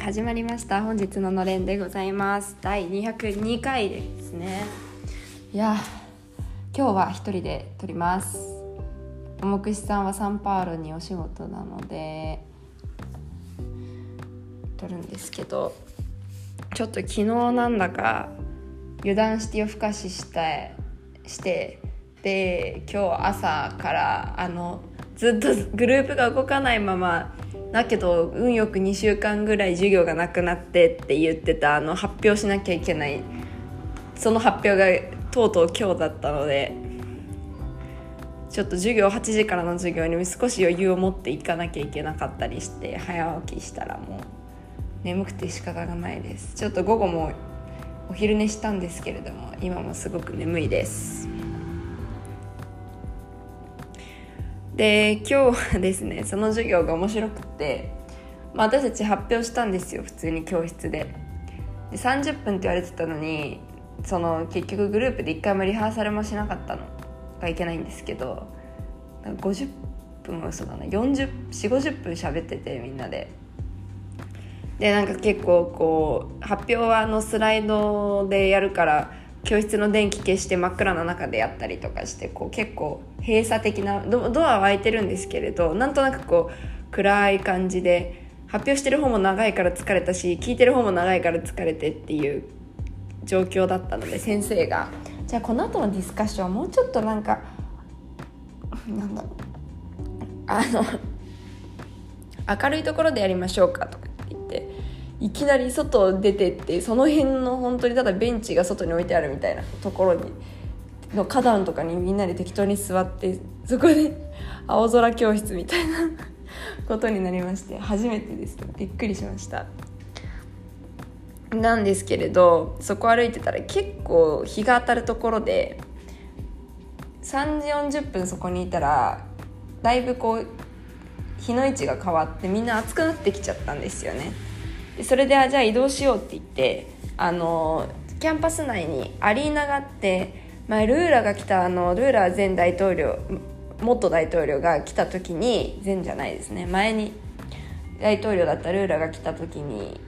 始まりました。本日ののれんでございます。第202回ですね。いや今日は一人で撮ります。おもくしさんはサンパウロにお仕事なので撮るんですけどちょっと昨日なんだか油断して夜更かししたしてで今日朝からあのずっとグループが動かないままだけど運よく2週間ぐらい授業がなくなってって言ってたあの発表しなきゃいけないその発表がとうとう今日だったのでちょっと授業8時からの授業に少し余裕を持っていかなきゃいけなかったりして早起きしたらもう眠くて仕方がないです。ちょっと午後もお昼寝したんですけれども今もすごく眠いです。で今日はですねその授業が面白くって、まあ、私たち発表したんですよ普通に教室で。で30分って言われてたのにその結局グループで1回もリハーサルもしなかったのがいけないんですけど50分は嘘だな。4050分喋っててみんなで。でなんか結構こう発表はあのスライドでやるから教室の電気消して真っ暗な中でやったりとかしてこう結構閉鎖的なドアは開いてるんですけれどなんとなくこう暗い感じで発表してる方も長いから疲れたし聞いてる方も長いから疲れてっていう状況だったので先生が。じゃあこの後のディスカッションはもうちょっとなんかなんだろう。あの明るいところでやりましょうかとか。いきなり外出てってその辺の本当にただベンチが外に置いてあるみたいなところにの花壇とかにみんなで適当に座ってそこで 青空教室みたいなことになりまして初めてです。びっくりしました。なんですけれどそこ歩いてたら結構日が当たるところで3時40分そこにいたらだいぶこう日の位置が変わってみんな暑くなってきちゃったんですよね。それでじゃあ移動しようって言ってあのキャンパス内にアリーナがあって前ルーラが来たあのルーラ前大統領元大統領が来た時に前じゃないですね前に大統領だったルーラが来た時に、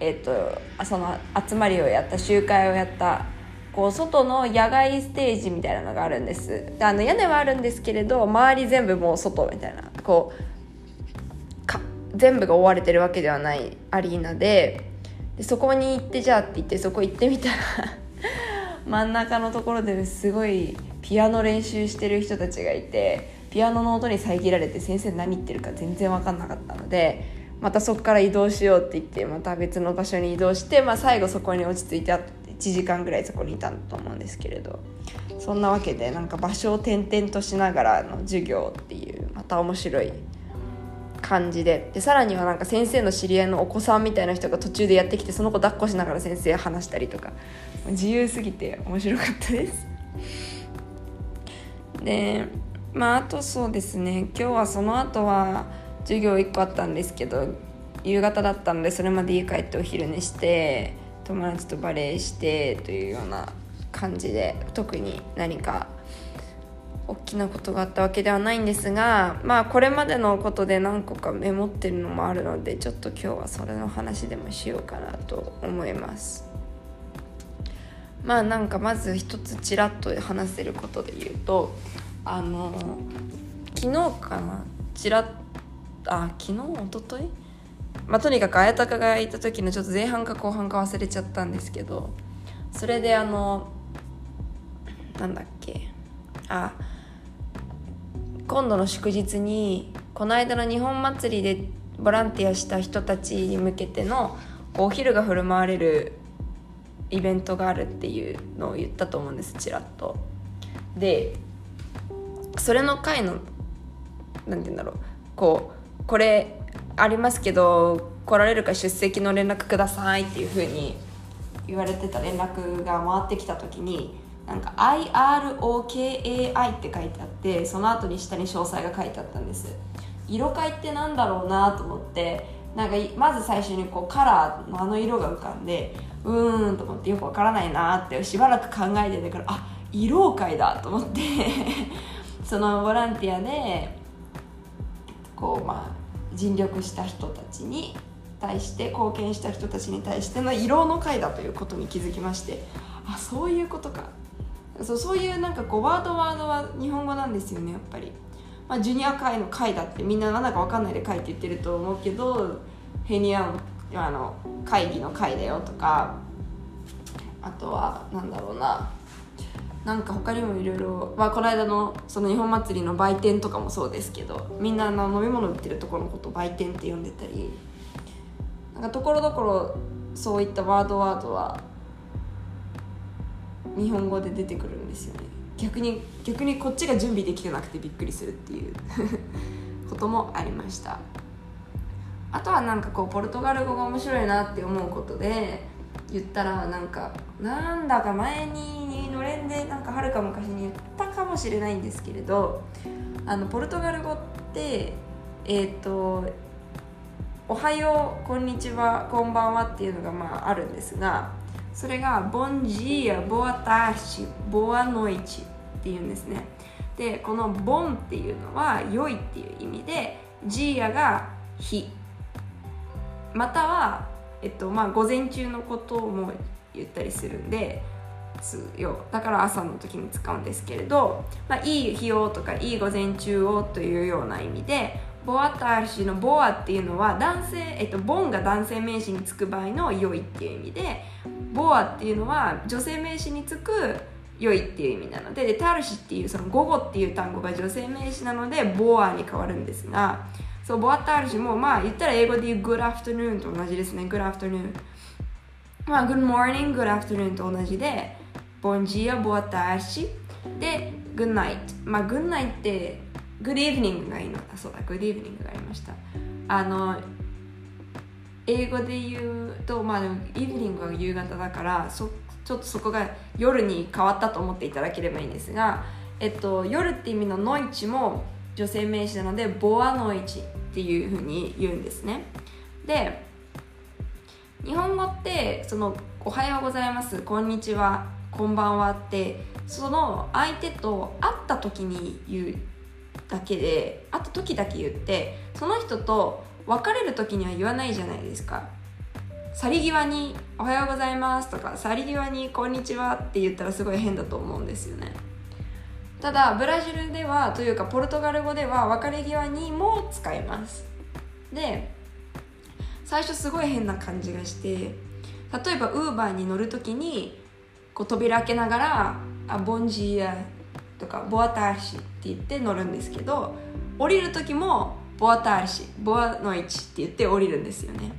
えーと、その集まりをやった集会をやったこう外の野外ステージみたいなのがあるんです。であの屋根はあるんですけれど周り全部もう外みたいなこう全部が覆われてるわけではないアリーナででそこに行ってじゃあって言ってそこ行ってみたら 真ん中のところですごいピアノ練習してる人たちがいてピアノの音に遮られて先生何言ってるか全然分かんなかったのでまたそこから移動しようって言ってまた別の場所に移動して、まあ、最後そこに落ち着いて1時間ぐらいそこにいたと思うんですけれど。そんなわけでなんか場所を転々としながらの授業っていうまた面白い感じで。でさらにはなんか先生の知り合いのお子さんみたいな人が途中でやってきてその子抱っこしながら先生話したりとか。自由すぎて面白かったです。でまああとそうですね。今日はその後は授業1個あったんですけど夕方だったのでそれまで家帰ってお昼寝して友達とバレーしてというような感じで特に何か大きなことがあったわけではないんですがまあこれまでのことで何個かメモってるのもあるのでちょっと今日はそれの話でもしようかなと思います。まあなんかまず一つちらっと話せることで言うとあの昨日かなちらっあ昨日一昨日まあとにかく綾鷹がいた時のちょっと前半か後半か忘れちゃったんですけどそれであのなんだっけ？あ今度の祝日にこの間の日本祭りでボランティアした人たちに向けてのお昼が振る舞われるイベントがあるっていうのを言ったと思うんですちらっと。でそれの回の何て言うんだろうこうこれありますけど来られるか出席の連絡くださいっていうふうに言われてた連絡が回ってきた時になんか IROKAI って書いてあってその後に下に詳細が書いてあったんです。色階ってなんだろうなと思ってなんかまず最初にこうカラーのあの色が浮かんでうーんと思ってよくわからないなってしばらく考えてたからあ色階だと思って そのボランティアでこうまあ尽力した人たちに対して貢献した人たちに対しての色の会だということに気づきましてあそういうことか。そうそういうなんかこうワードワードは日本語なんですよねやっぱり、まあ、ジュニア会の会だってみんな何だか分かんないで会って言ってると思うけどヘニアあの会議の会だよとかあとはなんだろうな。なんか他にもいろいろこの間のその日本祭りの売店とかもそうですけどみんなの飲み物売ってるところのことを売店って呼んでたりなんかところどころそういったワードワードは日本語で出てくるんですよね。逆に逆にこっちが準備できてなくてびっくりするっていう こともありました。あとはなんかこうポルトガル語が面白いなって思うことで言ったらなんかなんだか前にのれんでなんかはるか昔に言ったかもしれないんですけれどあのポルトガル語ってえっ、ー、と「おはようこんにちはこんばんは」っていうのがまああるんですがそれが「ボンジーアボアターシボアノイチ」っていうんですね。でこの「ボン」っていうのは「良い」っていう意味で「ジーア」が「日」またはえっとまあ、午前中のことも言ったりするんでよだから朝の時に使うんですけれど、まあ、いい日をとかいい午前中をというような意味でボアターシのボアっていうのは男性、えっと、ボンが男性名詞につく場合の良いっていう意味でボアっていうのは女性名詞につく良いっていう意味なのででタルシっていうその午後っていう単語が女性名詞なのでボアに変わるんですがそう、ボアタルジも、まあ言ったら英語で言う good afternoon と同じですね。good afternoon。まあ good morning, good afternoon と同じで、bon dia, boa tarde で good night。まあ good night って good evening がいいのだそうだ、good evening がありました。あの、英語で言うと、まあでも evening は夕方だからそ、ちょっとそこが夜に変わったと思っていただければいいんですが、えっと、夜って意味のノイチも女性名詞なのでボアノイチっていうふうに言うんですねで日本語ってその「おはようございます」「こんにちは」「こんばんは」ってその相手と会った時に言うだけで会った時だけ言ってその人と別れる時には言わないじゃないですか。去り際に「おはようございます」とか去り際に「こんにちは」って言ったらすごい変だと思うんですよね。ただブラジルではというかポルトガル語では別れ際にも使います。で最初すごい変な感じがして例えばウーバーに乗る時にこう扉開けながら「あボンジーア」とか「ボアターシ」って言って乗るんですけど降りる時も「ボアターシ」「ボアの位置」って言って降りるんですよね。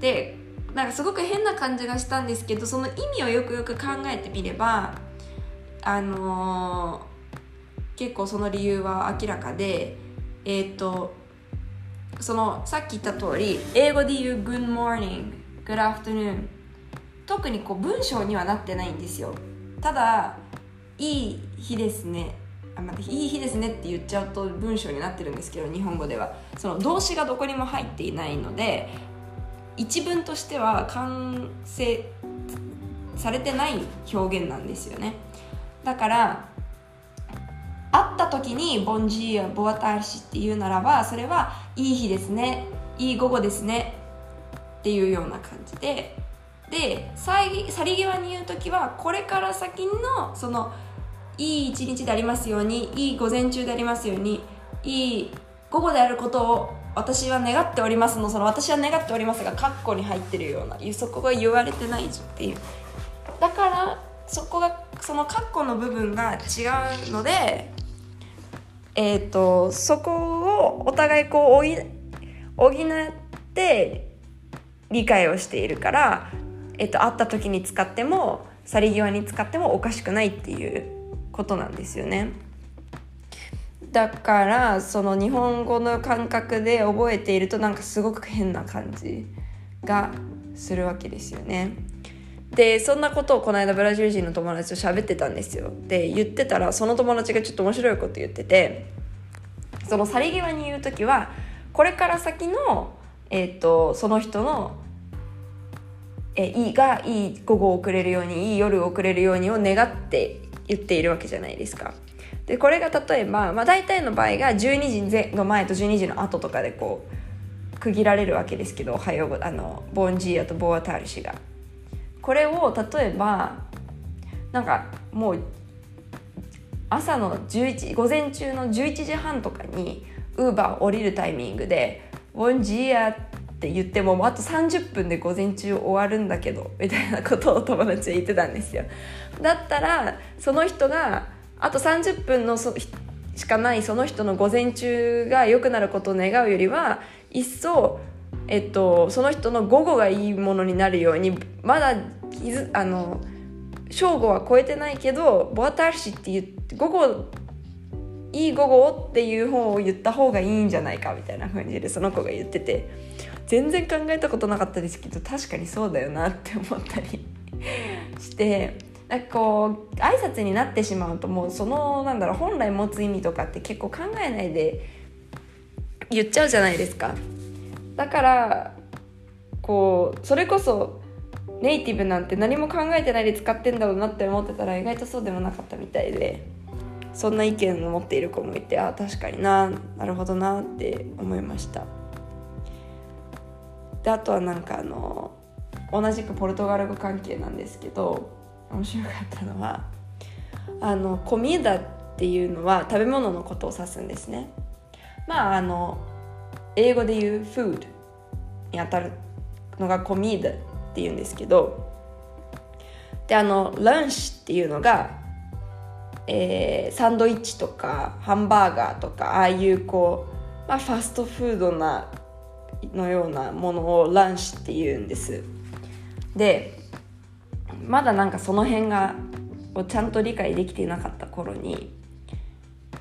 でなんかすごく変な感じがしたんですけどその意味をよくよく考えてみればあのー、結構その理由は明らかでえっ、ー、とそのさっき言った通り英語で言う Good morning Good afternoon 特にこう文章にはなってないんですよ。ただいい日ですね。あまたいい日ですねって言っちゃうと文章になってるんですけど日本語では。その動詞がどこにも入っていないので一文としては完成されてない表現なんですよね。だから会った時に「ボンジーやボアターシ」って言うならばそれはいい日ですねいい午後ですねっていうような感じでで去り際に言う時はこれから先のそのいい一日でありますようにいい午前中でありますようにいい午後であることを私は願っておりますのその私は願っておりますがカッコに入ってるようなそこが言われてないっていう。だからそこがその括弧の部分が違うのでえっ、ー、とそこをお互いこう補って理解をしているから、えっ、と、会った時に使っても去り際に使ってもおかしくないっていうことなんですよね。だからその日本語の感覚で覚えているとなんかすごく変な感じがするわけですよね。でそんなことをこの間ブラジル人の友達と喋ってたんですよで言ってたらその友達がちょっと面白いこと言っててその去り際に言う時はこれから先の、えーと、その人のえいいがいい午後を送れるようにいい夜を送れるようにを願って言っているわけじゃないですか。でこれが例えば、まあ、大体の場合が12時の前と12時の後とかでこう区切られるわけですけどおはようあのボンジーヤとボアタール氏がこれを例えばなんかもう朝の11午前中の11時半とかにウーバー降りるタイミングで「ボンジーヤ」って言ってもあと30分で午前中終わるんだけどみたいなことを友達は言ってたんですよ。だったらその人があと30分のそしかないその人の午前中が良くなることを願うよりは一層、えっと、その人の午後がいいものになるようにまだあの正午は超えてないけどボアターシって言って午後いい午後っていう方を言った方がいいんじゃないかみたいな感じでその子が言ってて全然考えたことなかったですけど確かにそうだよなって思ったりしてなんかこう挨拶になってしまうともうそのなんだろう本来持つ意味とかって結構考えないで言っちゃうじゃないですか。だからこうそれこそネイティブなんて何も考えてないで使ってんだろうなって思ってたら意外とそうでもなかったみたいで。そんな意見を持っている子もいてあ確かにななるほどなって思いました。であとはなんかあの同じくポルトガル語関係なんですけど面白かったのはあのコミーダっていうのは食べ物のことを指すんですね。まああの英語で言う food にあたるのがコミーダっていうんですけどであのランチっていうのが、えー、サンドイッチとかハンバーガーとかああいうこう、まあ、ファストフードなのようなものをランチっていうんです。でまだなんかその辺がをちゃんと理解できていなかった頃に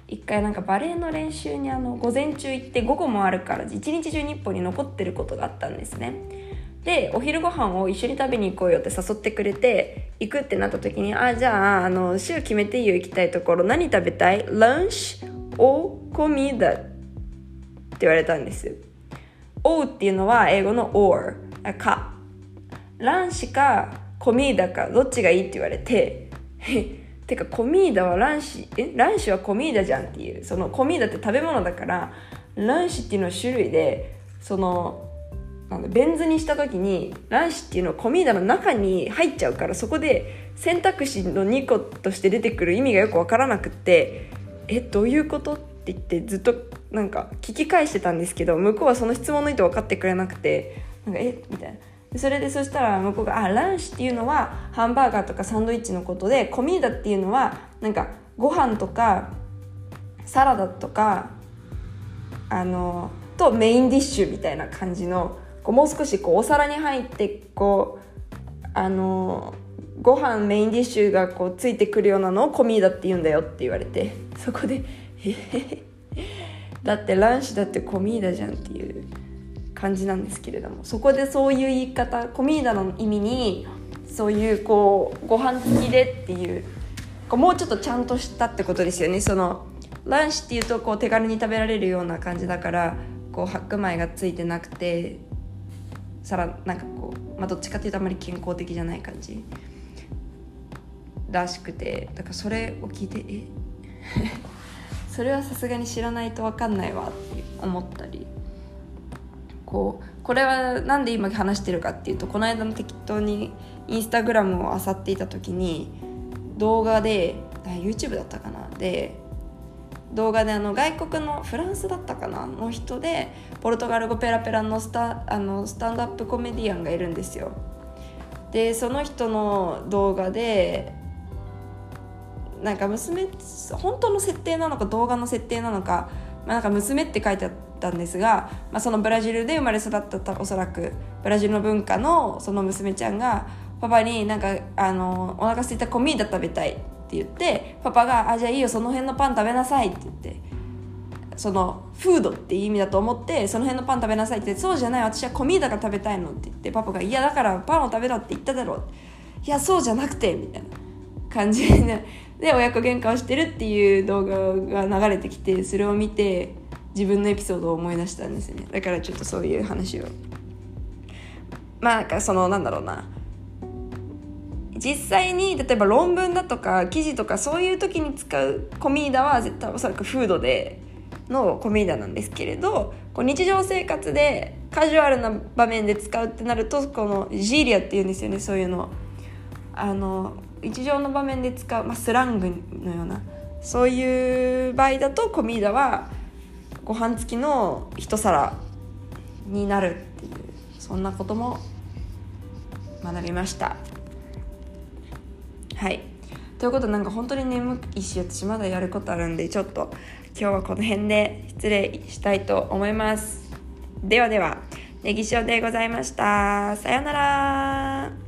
一回なんかバレエの練習にあの午前中行って午後もあるから一日中日本に残ってることがあったんですね。でお昼ご飯を一緒に食べに行こうよって誘ってくれて行くってなった時にあじゃああの週決めていいよ行きたいところ何食べたい？ランチ？おコミダって言われたんですおうっていうのは英語の or か。ランチかコミーダかどっちがいいって言われててかコミーダはランシえランシはコミーダじゃんっていう。そのコミーダって食べ物だからランシっていうのは種類でそのベン図にした時に卵子っていうのはコミーダの中に入っちゃうからそこで選択肢の2個として出てくる意味がよく分からなくってえどういうことって言ってずっとなんか聞き返してたんですけど向こうはその質問の意図分かってくれなくてなんかえみたいな。それでそしたら向こうが「あランチっていうのはハンバーガーとかサンドイッチのことでコミーダっていうのはなんかご飯とかサラダとかあのとメインディッシュみたいな感じのこうもう少しこうお皿に入ってこうあのご飯メインディッシュがこうついてくるようなのをコミーダって言うんだよって言われてそこで「だってランチだってコミーダじゃん」っていう感じなんですけれどもそこでそういう言い方コミーダの意味にそういうこうご飯付きでっていうこうもうちょっとちゃんとしたってことですよね。そのランチっていうとこう手軽に食べられるような感じだからこう白米がついてなくてさらなんかこう、まあ、どっちかっていうとあまり健康的じゃない感じ。らしくてだからそれを聞いてえ？それはさすがに知らないと分かんないわって思ったり。こうこれは何で今話してるかっていうとこの間の適当にインスタグラムを漁っていた時に動画で YouTube だったかな。で動画であの外国のフランスだったかなの人でポルトガル語ペラペラのスタあのスタンドアップコメディアンがいるんですよ。でその人の動画でなんか娘本当の設定なのか動画の設定なのか,、まあ、なんか娘って書いてあったんですが、まあ、そのブラジルで生まれ育ったおそらくブラジルの文化のその娘ちゃんがパパになんかあのお腹空いたコミーダ食べたい。って言ってパパが「あじゃあいいよその辺のパン食べなさい」って言ってそのフードっていう意味だと思ってその辺のパン食べなさいってそうじゃない私はコミーダが食べたいのって言ってパパが「いやだからパンを食べろって言っただろう」いやそうじゃなくてみたいな感じでで親子喧嘩をしてるっていう動画が流れてきてそれを見て自分のエピソードを思い出したんですね。だからちょっとそういう話を。まあなんかそのなんだろうな。実際に例えば論文だとか記事とかそういう時に使うコミーダは絶対おそらくフードでのコミーダなんですけれどこう日常生活でカジュアルな場面で使うってなるとこのジーリアっていうんですよね。そういうの。あの日常の場面で使う、まあ、スラングのような。そういう場合だとコミーダはご飯付きの一皿になるっていうそんなことも学びました。はい。ということでなんか本当に眠いし私まだやることあるんでちょっと今日はこの辺で失礼したいと思います。ではではネギ塩でございました。さようなら。